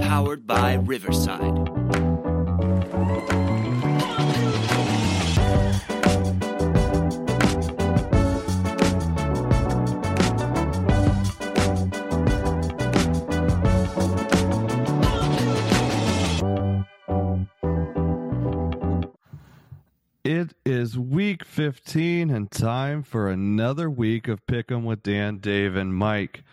Powered by Riverside. It is week 15 and time for another week of Pick 'em with Dan, Dave, and Mike.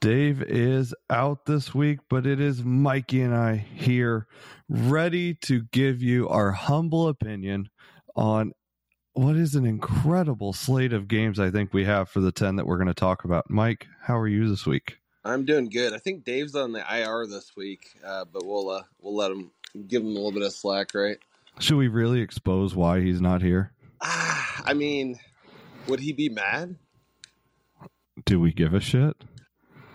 Dave is out this week, but it is Mikey and I here ready to give you our humble opinion on what is an incredible slate of games I think we have for the 10 that we're going to talk about. Mike, how are you this week? I'm doing good. I think Dave's on the IR this week, uh, but we'll uh, we'll let him give him a little bit of slack, right? Should we really expose why he's not here? Ah, I mean, would he be mad? Do we give a shit?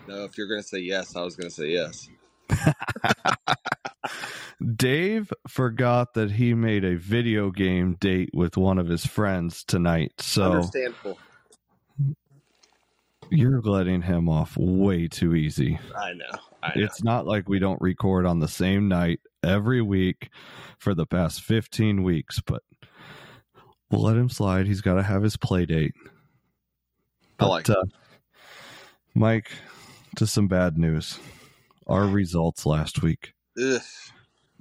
No, if you're going to say yes, I was going to say yes. Dave forgot that he made a video game date with one of his friends tonight. So Understandable. you're letting him off way too easy. I know. It's not like we don't record on the same night every week for the past 15 weeks, but we'll let him slide. He's got to have his play date. I like uh, Mike, to some bad news. Our results last week. Ugh.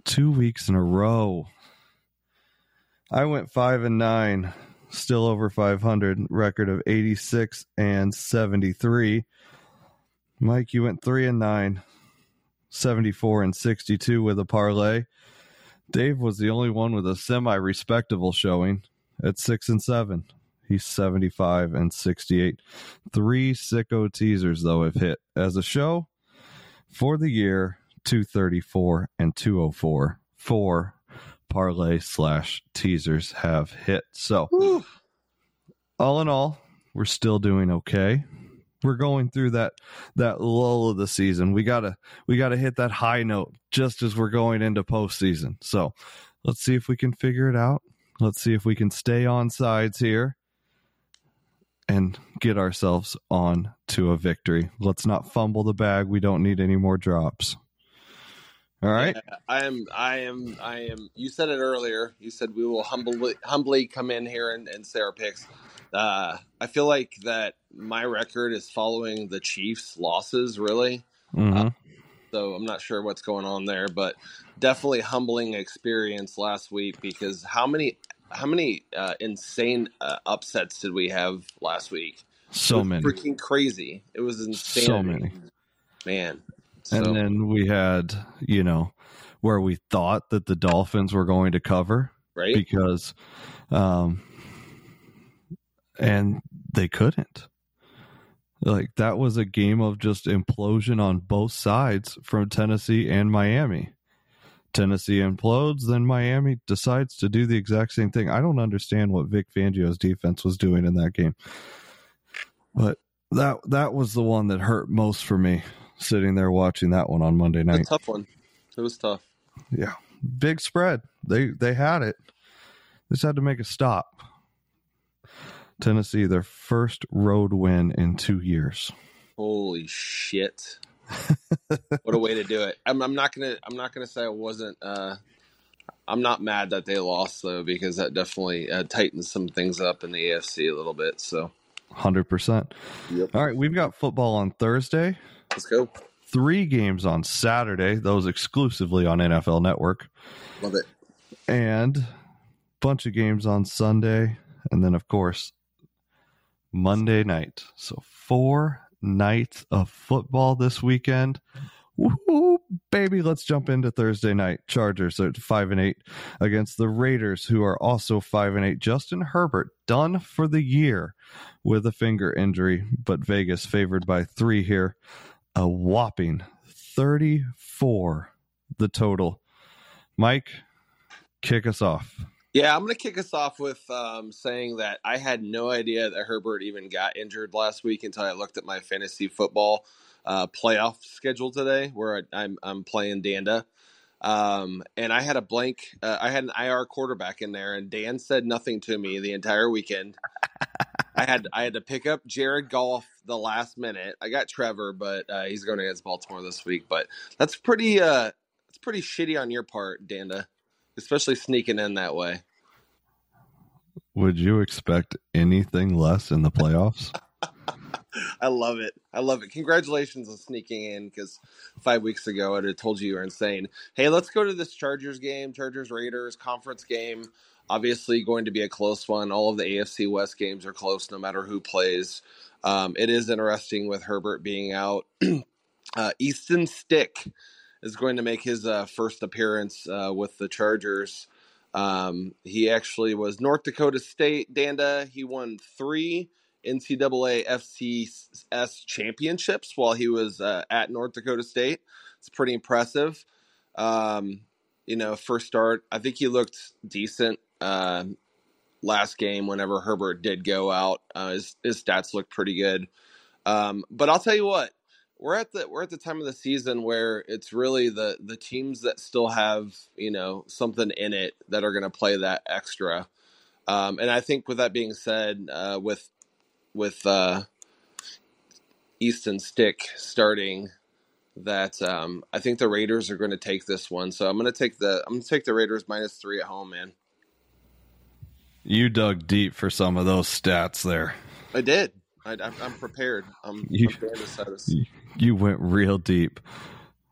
two weeks in a row. I went five and nine, still over 500, record of 86 and 73. Mike, you went three and nine, 74 and 62 with a parlay. Dave was the only one with a semi respectable showing at six and seven. He's 75 and 68. Three sicko teasers, though, have hit as a show for the year 234 and 204 four parlay slash teasers have hit so all in all we're still doing okay we're going through that that lull of the season. We gotta we gotta hit that high note just as we're going into postseason. So let's see if we can figure it out. Let's see if we can stay on sides here and get ourselves on to a victory. Let's not fumble the bag. We don't need any more drops all right Yeah, I am. I am. I am. You said it earlier. You said we will humbly, humbly come in here and, and say our picks. Uh, I feel like that my record is following the Chiefs' losses, really. Mhm. So I'm not sure what's going on there, but definitely humbling experience last week because how many how many uh, insane uh, upsets did we have last week? so many freaking crazy. It was insane. so many man. So, And then we had, you know, where we thought that the Dolphins were going to cover right? because, um, and they couldn't. Like that was a game of just implosion on both sides from Tennessee and Miami. Tennessee implodes, then Miami decides to do the exact same thing. I don't understand what Vic Fangio's defense was doing in that game. But that that was the one that hurt most for me sitting there watching that one on Monday night. a tough one. It was tough. Yeah. Big spread. They they had it. They just had to make a stop. Tennessee, their first road win in two years. Holy shit! what a way to do it. I'm, I'm not gonna. I'm not gonna say I wasn't. Uh, I'm not mad that they lost though, because that definitely uh, tightens some things up in the AFC a little bit. So Hundred percent. Yep. All right, we've got football on Thursday. Let's go. Three games on Saturday. Those exclusively on NFL Network, Love it. and bunch of games on Sunday, and then of course Monday night. So four nights of football this weekend. Woo, baby, let's jump into Thursday night. Chargers are five and eight against the Raiders, who are also five and eight. Justin Herbert done for the year with a finger injury, but Vegas favored by three here. A whopping 34 the total. Mike, kick us off. Yeah, I'm going to kick us off with um, saying that I had no idea that Herbert even got injured last week until I looked at my fantasy football uh, playoff schedule today, where I, I'm I'm playing Danda, um, and I had a blank. Uh, I had an IR quarterback in there, and Dan said nothing to me the entire weekend. I had I had to pick up Jared Goff the last minute. I got Trevor, but uh, he's going against Baltimore this week. But that's pretty uh that's pretty shitty on your part, Danda, especially sneaking in that way. Would you expect anything less in the playoffs? I love it. I love it. Congratulations on sneaking in because five weeks ago I'd have told you you were insane. Hey, let's go to this Chargers game, Chargers Raiders conference game. Obviously, going to be a close one. All of the AFC West games are close, no matter who plays. Um, it is interesting with Herbert being out. uh, Easton Stick is going to make his uh, first appearance uh, with the Chargers. Um, he actually was North Dakota State Danda. He won three NCAA FCS championships while he was uh, at North Dakota State. It's pretty impressive. Um, you know, first start, I think he looked decent uh, last game whenever Herbert did go out. Uh, his, his stats looked pretty good. Um, but I'll tell you what, we're at the we're at the time of the season where it's really the the teams that still have you know something in it that are going to play that extra. Um, and I think with that being said, uh, with with uh, Easton Stick starting, that um, I think the Raiders are going to take this one. So I'm going to take the I'm going to take the Raiders minus three at home, man. You dug deep for some of those stats there. I did. I, am prepared. I'm, you, I'm you went real deep.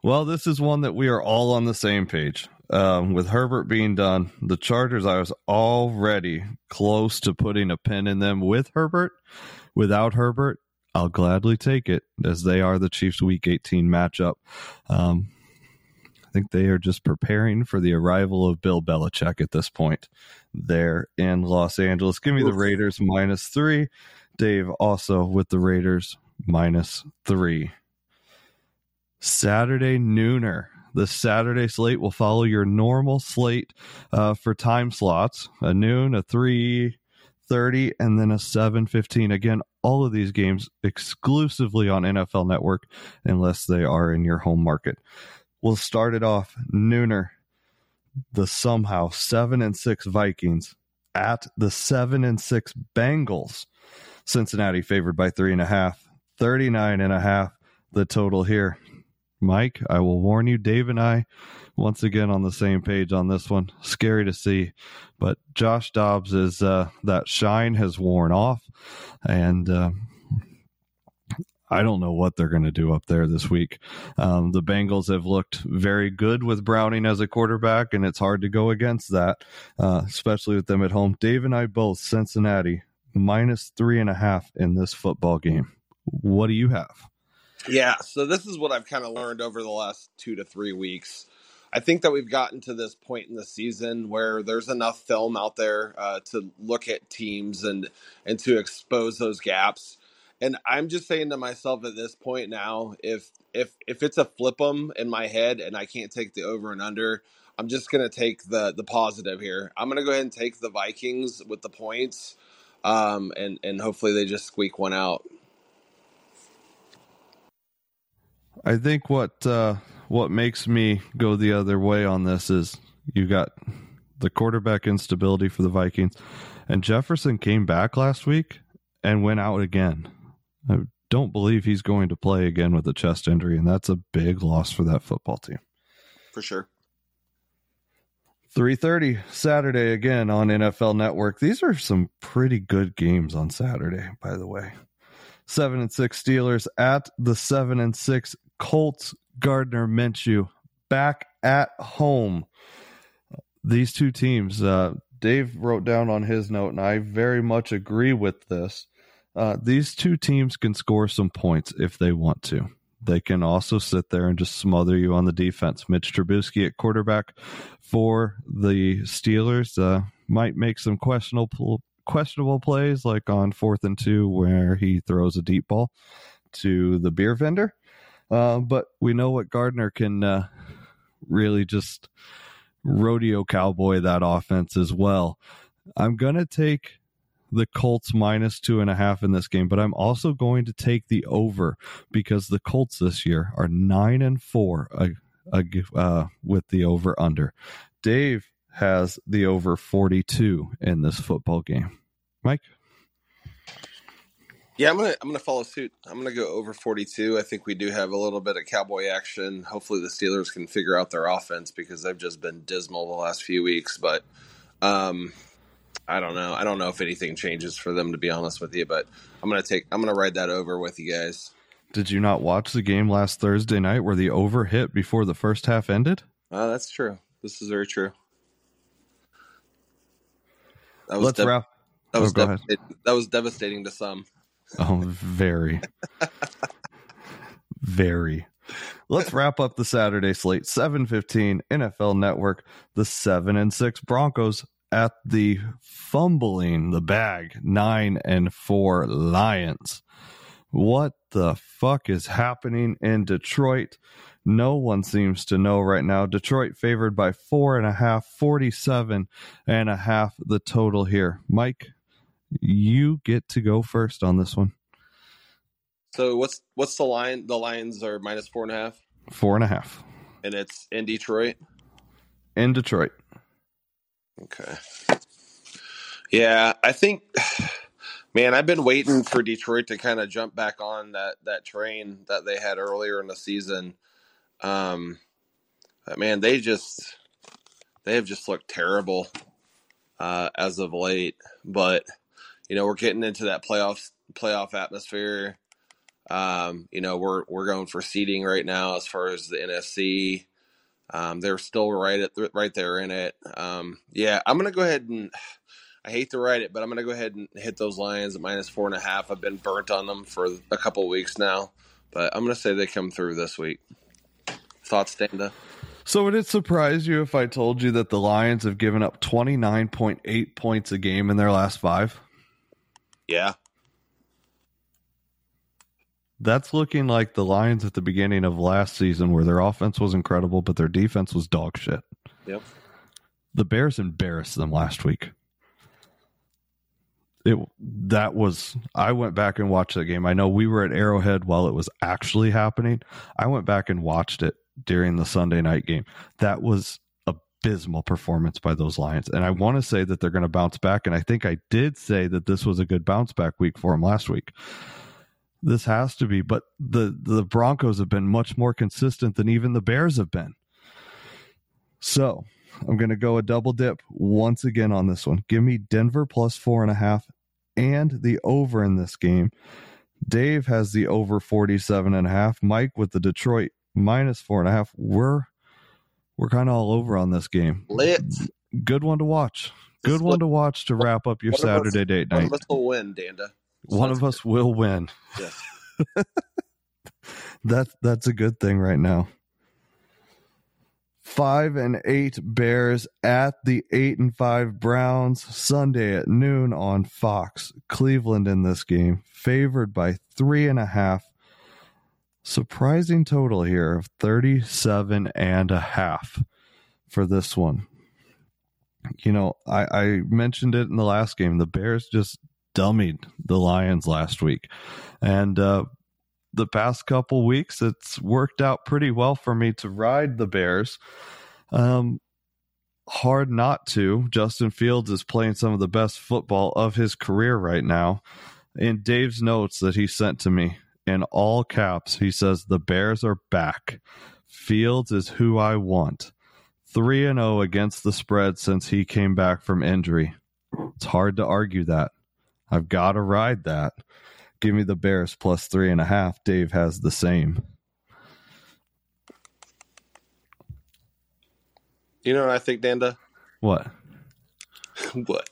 Well, this is one that we are all on the same page. Um, with Herbert being done, the Chargers, I was already close to putting a pin in them with Herbert. Without Herbert, I'll gladly take it as they are the Chiefs' Week 18 matchup. Um, I think they are just preparing for the arrival of Bill Belichick at this point there in Los Angeles. Give me the Raiders minus three. Dave also with the Raiders minus three. Saturday nooner. The Saturday slate will follow your normal slate uh, for time slots: a noon, a three thirty, and then a seven fifteen. Again, all of these games exclusively on NFL Network, unless they are in your home market. We'll start it off nooner. The somehow seven and six Vikings at the seven and six Bengals. Cincinnati favored by three and a half. 39 and a half the total here. Mike, I will warn you, Dave and I, once again on the same page on this one. Scary to see, but Josh Dobbs is uh, that shine has worn off, and uh, I don't know what they're going to do up there this week. Um, the Bengals have looked very good with Browning as a quarterback, and it's hard to go against that, uh, especially with them at home. Dave and I both, Cincinnati, minus three and a half in this football game. What do you have? Yeah, so this is what I've kind of learned over the last two to three weeks. I think that we've gotten to this point in the season where there's enough film out there uh, to look at teams and and to expose those gaps and I'm just saying to myself at this point now, if if if it's a flip 'em in my head and I can't take the over and under, I'm just gonna take the the positive here. I'm gonna go ahead and take the Vikings with the points, um, and and hopefully they just squeak one out. I think what uh, what makes me go the other way on this is you got the quarterback instability for the Vikings, and Jefferson came back last week and went out again. I don't believe he's going to play again with a chest injury, and that's a big loss for that football team. For sure. 3:30 Saturday again on NFL Network. These are some pretty good games on Saturday, by the way. 7 and 6 Steelers at the 7 and 6 Colts. Gardner Minshew back at home. These two teams uh, Dave wrote down on his note and I very much agree with this. Uh, these two teams can score some points if they want to. They can also sit there and just smother you on the defense. Mitch Trubisky at quarterback for the Steelers uh, might make some questionable questionable plays, like on fourth and two, where he throws a deep ball to the beer vendor. Uh, but we know what Gardner can uh, really just rodeo cowboy that offense as well. I'm gonna take the Colts minus two and a half in this game, but I'm also going to take the over because the Colts this year are nine and four uh, uh, with the over under. Dave has the over 42 in this football game. Mike? Yeah, I'm gonna I'm gonna follow suit. I'm gonna go over 42. I think we do have a little bit of cowboy action. Hopefully, the Steelers can figure out their offense because they've just been dismal the last few weeks. But um, I don't know. I don't know if anything changes for them to be honest with you. But I'm gonna take I'm gonna ride that over with you guys. Did you not watch the game last Thursday night where the over hit before the first half ended? Uh, that's true. This is very true. That was Let's dev- wrap. that was oh, devastating. that was devastating to some. Oh, very. very. Let's wrap up the Saturday slate. 715 NFL Network. The 7 and 6 Broncos at the fumbling the bag 9 and 4 Lions. What the fuck is happening in Detroit? No one seems to know right now. Detroit favored by four and a half, 47 and a half the total here. Mike, you get to go first on this one. So what's what's the line? The Lions are minus four and a half, Four and a half and it's in Detroit. in Detroit. Okay. Yeah, I think, man, I've been waiting for Detroit to kind of jump back on that that train that they had earlier in the season. Um, but man, they just they have just looked terrible uh, as of late. But you know, we're getting into that playoff playoff atmosphere. Um, you know, we're we're going for seeding right now as far as the NFC. Um, they're still right at right there in it. Um, yeah, I'm gonna go ahead and I hate to write it, but I'm gonna go ahead and hit those Lions at minus four and a half. I've been burnt on them for a couple weeks now, but I'm gonna say they come through this week. Thoughts, Standa? So would it surprise you if I told you that the Lions have given up 29.8 points a game in their last five? Yeah, That's looking like the Lions at the beginning of last season where their offense was incredible, but their defense was dog shit. Yep. The Bears embarrassed them last week. It that was I went back and watched that game. I know we were at Arrowhead while it was actually happening. I went back and watched it during the Sunday night game. That was abysmal performance by those Lions. And I want to say that they're going to bounce back and I think I did say that this was a good bounce back week for them last week. This has to be, but the the Broncos have been much more consistent than even the Bears have been. So I'm going to go a double dip once again on this one. Give me Denver plus four and a half and the over in this game. Dave has the over 47 and a half. Mike with the Detroit minus four and a half. We're we're kind of all over on this game. lit. Good one to watch. Good one to watch to wrap up your Saturday date night. will win, Danda. One of us will win. Yes. That's that's a good thing right now. Five and eight Bears at the eight and five Browns Sunday at noon on Fox. Cleveland in this game, favored by three and a half. Surprising total here of 37 and a half for this one. You know, I, I mentioned it in the last game. The Bears just dummied the Lions last week. And uh, the past couple weeks, it's worked out pretty well for me to ride the Bears. Um, hard not to. Justin Fields is playing some of the best football of his career right now. In Dave's notes that he sent to me, in all caps, he says, The Bears are back. Fields is who I want. 3 and 0 against the spread since he came back from injury. It's hard to argue that. I've got to ride that. Give me the Bears plus three and a half. Dave has the same. You know what I think, Danda? What? what?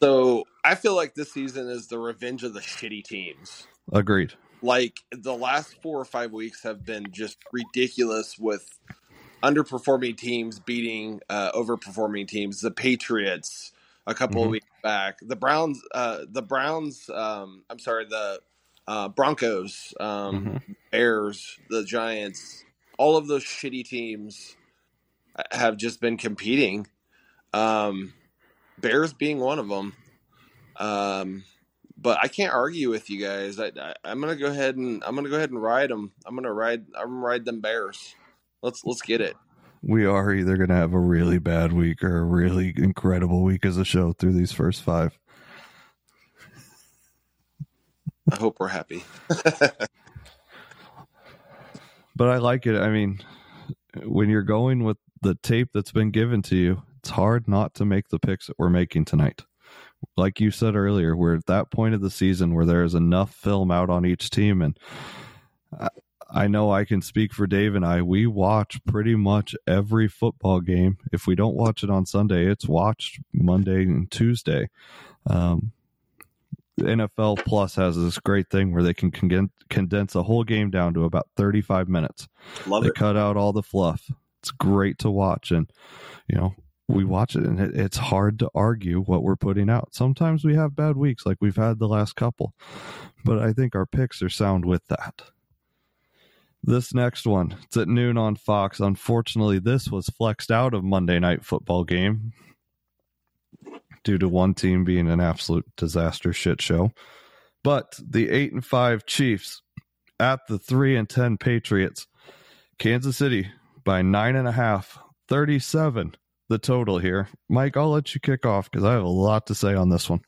So I feel like this season is the revenge of the shitty teams. Agreed. Like the last four or five weeks have been just ridiculous with underperforming teams beating uh, overperforming teams. The Patriots a couple Mhm. of weeks back. The Browns. Uh, the Browns. Um, I'm sorry. The uh, Broncos. Um, Bears. The Giants. All of those shitty teams have just been competing. Um, Bears being one of them. Um, but I can't argue with you guys. I, I, I'm gonna go ahead and I'm gonna go ahead and ride them. I'm gonna ride. I'm gonna ride them Bears. Let's let's get it. We are either going to have a really bad week or a really incredible week as a show through these first five. I hope we're happy. but I like it. I mean, when you're going with the tape that's been given to you, it's hard not to make the picks that we're making tonight. Like you said earlier, we're at that point of the season where there is enough film out on each team. And I, I know I can speak for Dave and I. We watch pretty much every football game. If we don't watch it on Sunday, it's watched Monday and Tuesday. Um, NFL Plus has this great thing where they can con- condense a whole game down to about 35 minutes. Love they it. cut out all the fluff. It's great to watch. And, you know, we watch it and it, it's hard to argue what we're putting out. Sometimes we have bad weeks like we've had the last couple, but I think our picks are sound with that. This next one, it's at noon on Fox. Unfortunately, this was flexed out of Monday Night Football game due to one team being an absolute disaster shit show. But the 8 and 5 Chiefs at the 3 and 10 Patriots, Kansas City by nine and a half, 37 the total here. Mike, I'll let you kick off because I have a lot to say on this one.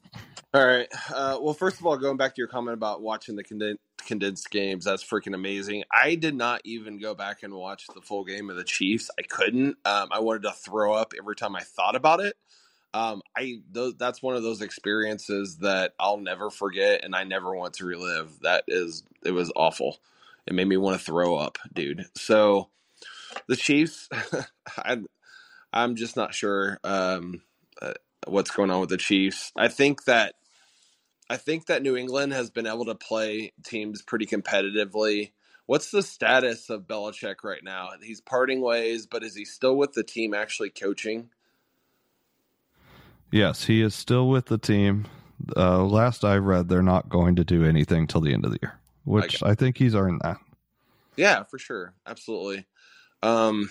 All right. Uh, well, first of all, going back to your comment about watching the conden- condensed games, that's freaking amazing. I did not even go back and watch the full game of the Chiefs. I couldn't. Um, I wanted to throw up every time I thought about it. Um, I th- that's one of those experiences that I'll never forget, and I never want to relive. That is, it was awful. It made me want to throw up, dude. So the Chiefs, I, I'm just not sure um, uh, what's going on with the Chiefs. I think that I think that New England has been able to play teams pretty competitively. What's the status of Belichick right now? He's parting ways, but is he still with the team actually coaching? Yes, he is still with the team. Uh, last I read, they're not going to do anything till the end of the year, which I, I think he's earned that. Yeah, for sure, absolutely. Um,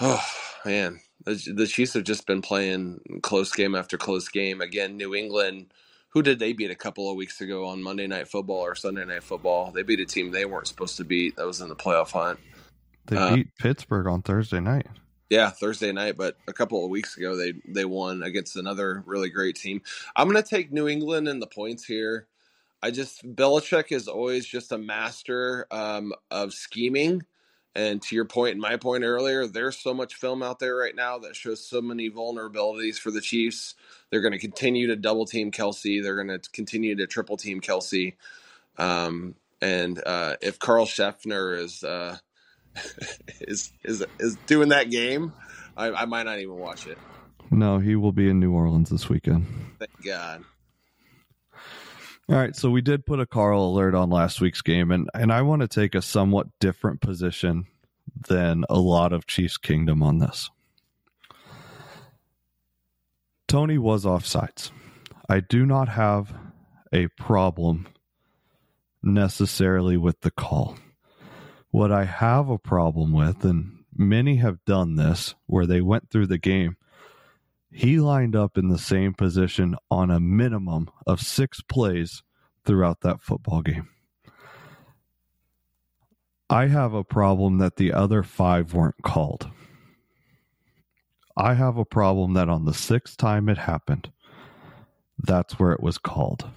oh man, the, the Chiefs have just been playing close game after close game. Again, New England. Who did they beat a couple of weeks ago on Monday Night Football or Sunday Night Football? They beat a team they weren't supposed to beat. That was in the playoff hunt. They Uh, beat Pittsburgh on Thursday night. Yeah, Thursday night, but a couple of weeks ago they they won against another really great team. I'm going to take New England and the points here. I just Belichick is always just a master um, of scheming, and to your point and my point earlier, there's so much film out there right now that shows so many vulnerabilities for the Chiefs. They're going to continue to double team Kelsey. They're going to continue to triple team Kelsey. Um, and uh, if Carl Cheffers is uh, is is is doing that game, I, I might not even watch it. No, he will be in New Orleans this weekend. Thank God. All right, so we did put a Carl alert on last week's game, and, and I want to take a somewhat different position than a lot of Chiefs Kingdom on this. Toney was offsides. I do not have a problem necessarily with the call. What I have a problem with, and many have done this where they went through the game, he lined up in the same position on a minimum of six plays throughout that football game. I have a problem that the other five weren't called. I have a problem that on the sixth time it happened, that's where it was called.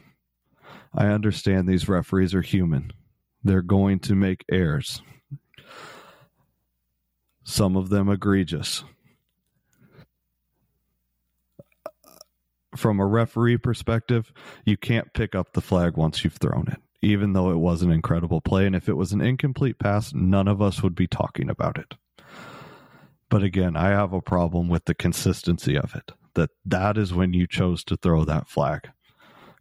I understand these referees are human. They're going to make errors. Some of them egregious. From a referee perspective, you can't pick up the flag once you've thrown it, even though it was an incredible play. And if it was an incomplete pass, none of us would be talking about it. But again, I have a problem with the consistency of it. That that is when you chose to throw that flag.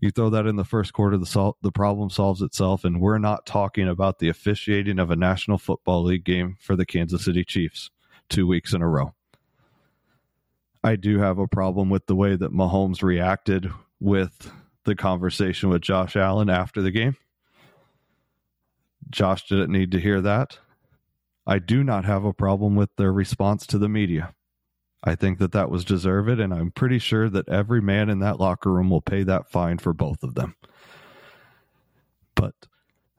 You throw that in the first quarter, the sol- the problem solves itself, and we're not talking about the officiating of a National Football League game for the Kansas City Chiefs two weeks in a row. I do have a problem with the way that Mahomes reacted with the conversation with Josh Allen after the game. Josh didn't need to hear that. I do not have a problem with their response to the media. I think that that was deserved, and I'm pretty sure that every man in that locker room will pay that fine for both of them. But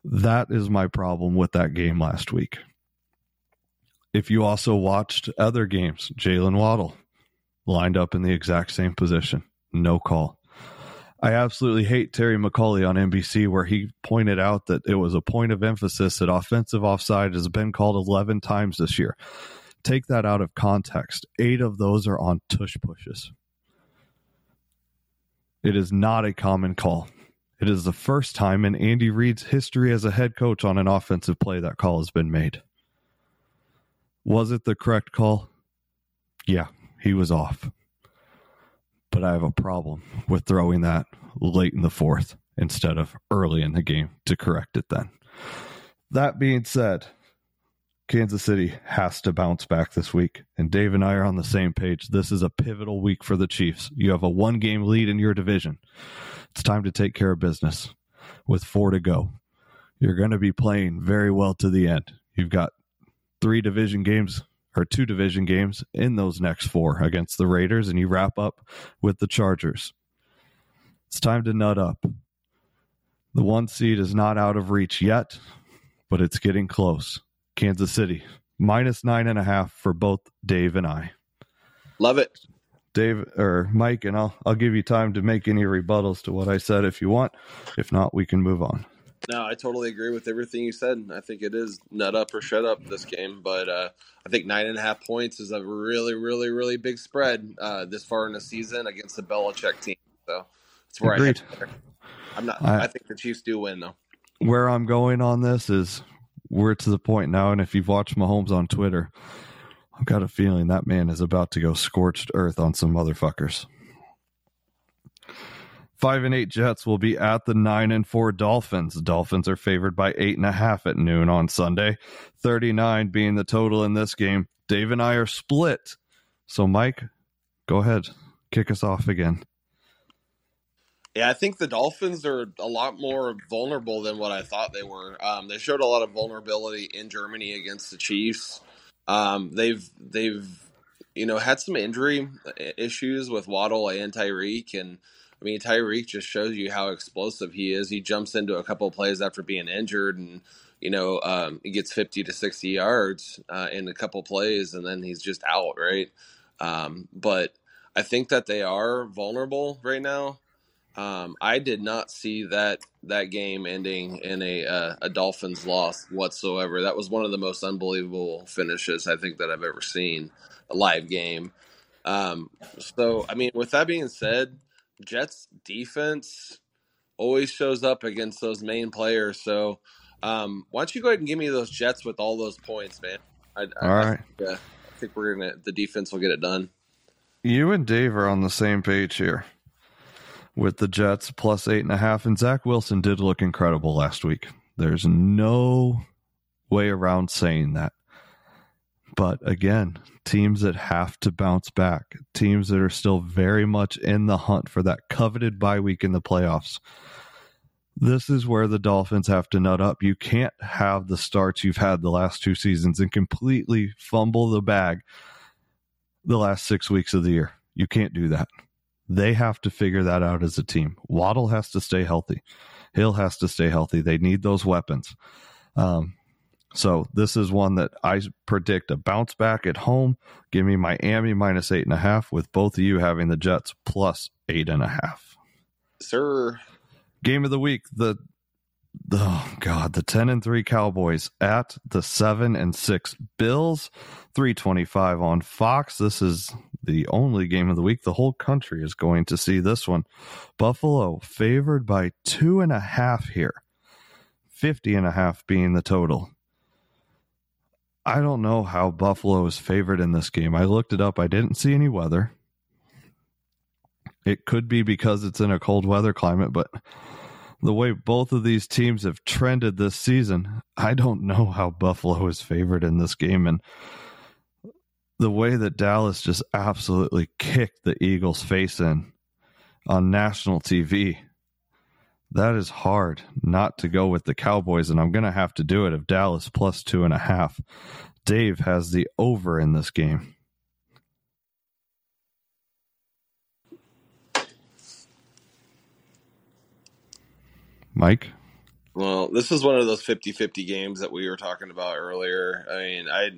that is my problem with that game last week. If you also watched other games, Jaylen Waddle lined up in the exact same position, no call. I absolutely hate Terry McAulay on NBC, where he pointed out that it was a point of emphasis that offensive offside has been called 11 times this year. Take that out of context. Eight of those are on tush pushes. It is not a common call. It is the first time in Andy Reid's history as a head coach on an offensive play that call has been made. Was it the correct call? Yeah, he was off. But I have a problem with throwing that late in the fourth instead of early in the game to correct it then. That being said, Kansas City has to bounce back this week. And Dave and I are on the same page. This is a pivotal week for the Chiefs. You have a one game lead in your division. It's time to take care of business with four to go. You're going to be playing very well to the end. You've got three division games or two division games in those next four against the Raiders, and you wrap up with the Chargers. It's time to nut up. The one seed is not out of reach yet, but it's getting close. Kansas City, minus nine and a half for both Dave and I. Love it. Dave or Mike, and I'll I'll give you time to make any rebuttals to what I said if you want. If not, we can move on. No, I totally agree with everything you said. I think it is nut up or shut up this game, but uh, I think nine and a half points is a really, really, really big spread uh, this far in the season against the Belichick team. So that's where Agreed. I. I'm not. I- I think the Chiefs do win though. Where I'm going on this is we're to the point now, and if you've watched Mahomes on Twitter, I've got a feeling that man is about to go scorched earth on some motherfuckers. Five and eight Jets will be at the nine and four Dolphins. Dolphins are favored by eight and a half at noon on Sunday, 39 being the total in this game. Dave and I are split. So, Mike, go ahead, kick us off again. Yeah, I think the Dolphins are a lot more vulnerable than what I thought they were. Um, they showed a lot of vulnerability in Germany against the Chiefs. Um, they've they've you know had some injury issues with Waddle and Tyreek, and I mean Tyreek just shows you how explosive he is. He jumps into a couple plays after being injured, and you know um, he gets fifty to sixty yards uh, in a couple plays, and then he's just out, right? Um, but I think that they are vulnerable right now. Um, I did not see that that game ending in a uh, a Dolphins loss whatsoever. That was one of the most unbelievable finishes I think that I've ever seen a live game. Um, so I mean, with that being said, Jets defense always shows up against those main players. So um, why don't you go ahead and give me those Jets with all those points, man? I, I, All right. I, I think we're gonna the defense will get it done. You and Dave are on the same page here with the Jets plus eight and a half. And Zach Wilson did look incredible last week. There's no way around saying that. But again, teams that have to bounce back, teams that are still very much in the hunt for that coveted bye week in the playoffs. This is where the Dolphins have to nut up. You can't have the starts you've had the last two seasons and completely fumble the bag the last six weeks of the year. You can't do that. They have to figure that out as a team. Waddle has to stay healthy. Hill has to stay healthy. They need those weapons. Um, so this is one that I predict a bounce back at home. Give me Miami minus eight and a half, with both of you having the Jets plus eight and a half. Sir, Game of the week: the the oh god, the ten and three Cowboys at the seven and six Bills. Three twenty five on Fox. This is the only game of the week. The whole country is going to see this one. Buffalo favored by two and a half here. 50 and a half being the total. I don't know how Buffalo is favored in this game. I looked it up. I didn't see any weather. It could be because it's in a cold weather climate, but the way both of these teams have trended this season, I don't know how Buffalo is favored in this game. And the way that Dallas just absolutely kicked the Eagles' face in on national TV, that is hard not to go with the Cowboys. And I'm going to have to do it if Dallas plus two and a half. Dave has the over in this game. Mike? Well, this is one of those 50-50 games that we were talking about earlier. I mean, I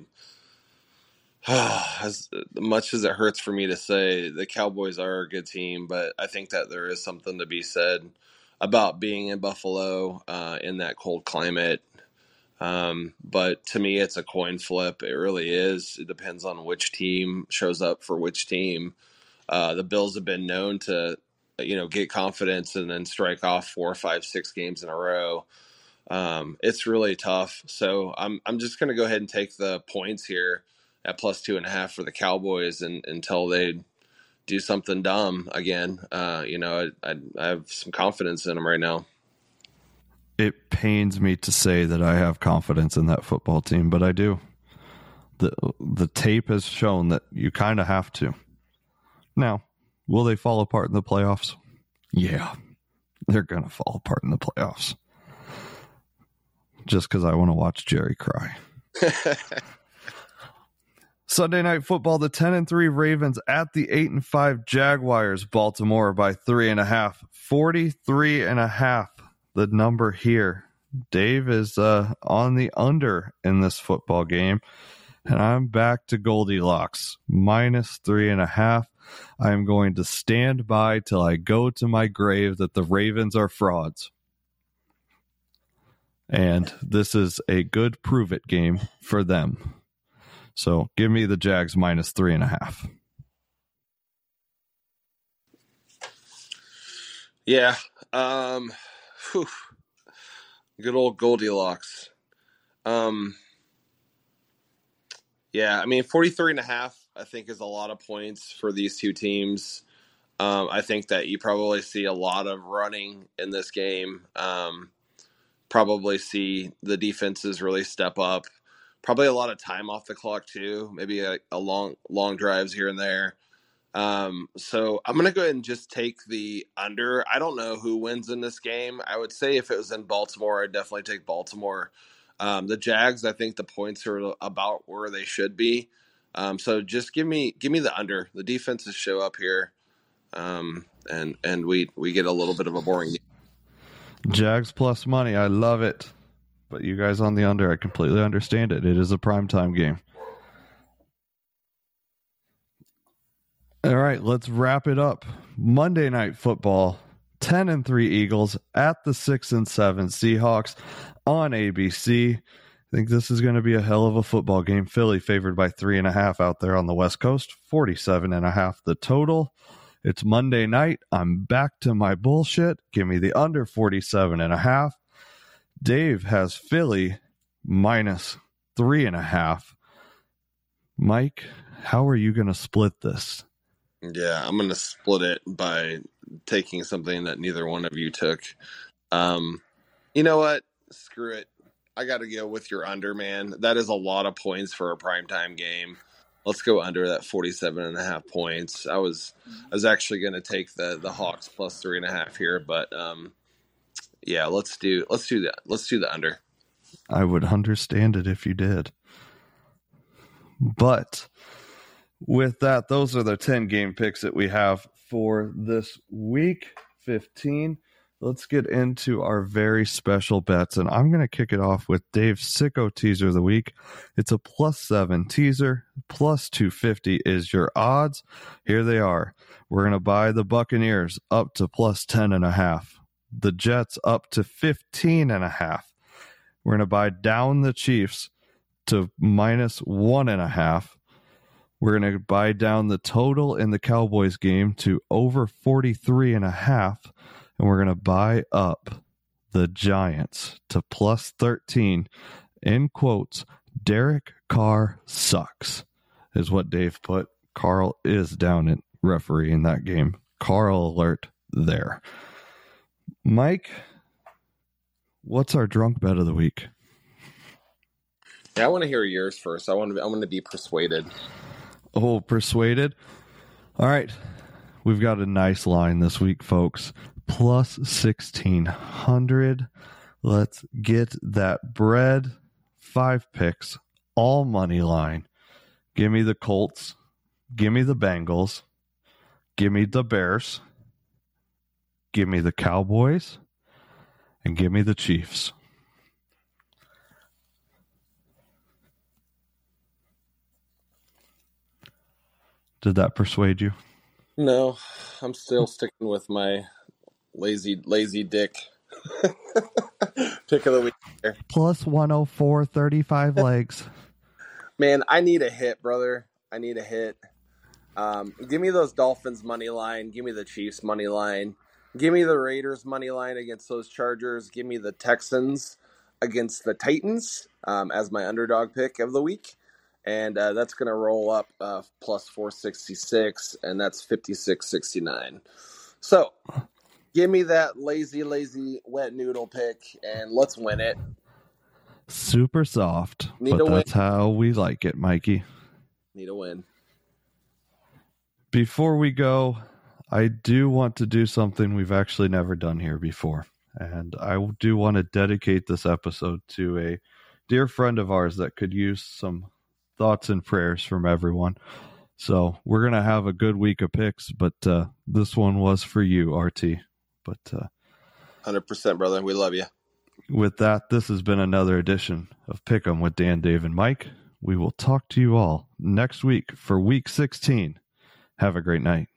as much as it hurts for me to say, the Cowboys are a good team, but I think that there is something to be said about being in Buffalo uh, in that cold climate. Um, but to me, it's a coin flip. It really is. It depends on which team shows up for which team. Uh, the Bills have been known to, you know, get confidence and then strike off four, five, six games in a row. Um, it's really tough. So I'm I'm just going to go ahead and take the points here at plus two and a half for the Cowboys and, until they do something dumb again. Uh, you know, I, I, I have some confidence in them right now. It pains me to say that I have confidence in that football team, but I do. the The tape has shown that you kind of have to. Now, will they fall apart in the playoffs? Yeah, they're gonna fall apart in the playoffs. Just because I want to watch Jerry cry. Sunday night football, the 10 and 3 Ravens at the 8 and 5 Jaguars, Baltimore by three and a half. 43 and a half, the number here. Dave is uh, on the under in this football game. And I'm back to Goldilocks, minus three and a half. I'm going to stand by till I go to my grave that the Ravens are frauds. And this is a good prove it game for them. So give me the Jags minus three and a half. Yeah. Um, whew. good old Goldilocks. Um, yeah, I mean, 43 and a half, I think, is a lot of points for these two teams. Um, I think that you probably see a lot of running in this game. Um, probably see the defenses really step up probably a lot of time off the clock too. Maybe a, a long long drives here and there. Um, so I'm gonna go ahead and just take the under. I don't know who wins in this game. I would say if it was in Baltimore, I'd definitely take Baltimore. Um, the Jags, I think the points are about where they should be. Um, so just give me give me the under. The defenses show up here, um, and and we we get a little bit of a boring. Game. Jags plus money. I love it. But you guys on the under, I completely understand it. It is a prime time game. All right, let's wrap it up. Monday night football, 10 and 3 Eagles at the 6 and 7 Seahawks on ABC. I think this is going to be a hell of a football game. Philly favored by three and a half out there on the West Coast, 47 and a half the total. It's Monday night. I'm back to my bullshit. Give me the under 47 and a half. Dave has Philly minus three and a half. Mike, how are you going to split this? Yeah, I'm going to split it by taking something that neither one of you took. Um, you know what? Screw it. I got to go with your under, man. That is a lot of points for a primetime game. Let's go under that 47 and a half points. I was I was actually going to take the the Hawks plus three and a half here, but um, yeah, let's do let's do that. Let's do the under. I would understand it if you did. But with that, those are the 10 game picks that we have for this week 15. Let's get into our very special bets. And I'm going to kick it off with Dave's Sicko teaser of the week. It's a plus seven teaser, plus 250 is your odds. Here they are. We're going to buy the Buccaneers up to plus 10 and a half the Jets up to 15 and a half. We're going to buy down the Chiefs to minus one and a half. We're going to buy down the total in the Cowboys game to over 43 and a half. And we're going to buy up the Giants to plus 13. In quotes, Derek Carr sucks, is what Dave put. Carl is down at referee in that game. Carl alert there. Mike, what's our drunk bet of the week? Yeah, I want to hear yours first. I want to. I want to be persuaded. Oh, persuaded. All right, we've got a nice line this week, folks. Plus sixteen hundred. Let's get that bread. Five picks, all money line. Give me the Colts. Give me the Bengals. Give me the Bears give me the Cowboys, and give me the Chiefs. Did that persuade you? No, I'm still sticking with my lazy lazy dick pick of the week. Here. Plus 104, 35 legs. Man, I need a hit, brother. I need a hit. Um, give me those Dolphins money line. Give me the Chiefs money line. Give me the Raiders money line against those Chargers. Give me the Texans against the Titans um, as my underdog pick of the week. And uh, that's going to roll up uh, plus 466, and that's 5669. So give me that lazy, lazy wet noodle pick, and let's win it. Super soft. Need but that's how we like it, Mikey. Need a win. Before we go, I do want to do something we've actually never done here before. And I do want to dedicate this episode to a dear friend of ours that could use some thoughts and prayers from everyone. So we're going to have a good week of picks, but uh, this one was for you, RT. But uh, 100%, brother. We love you. with that, this has been another edition of Pick 'em with Dan, Dave, and Mike. We will talk to you all next week for week 16. Have a great night.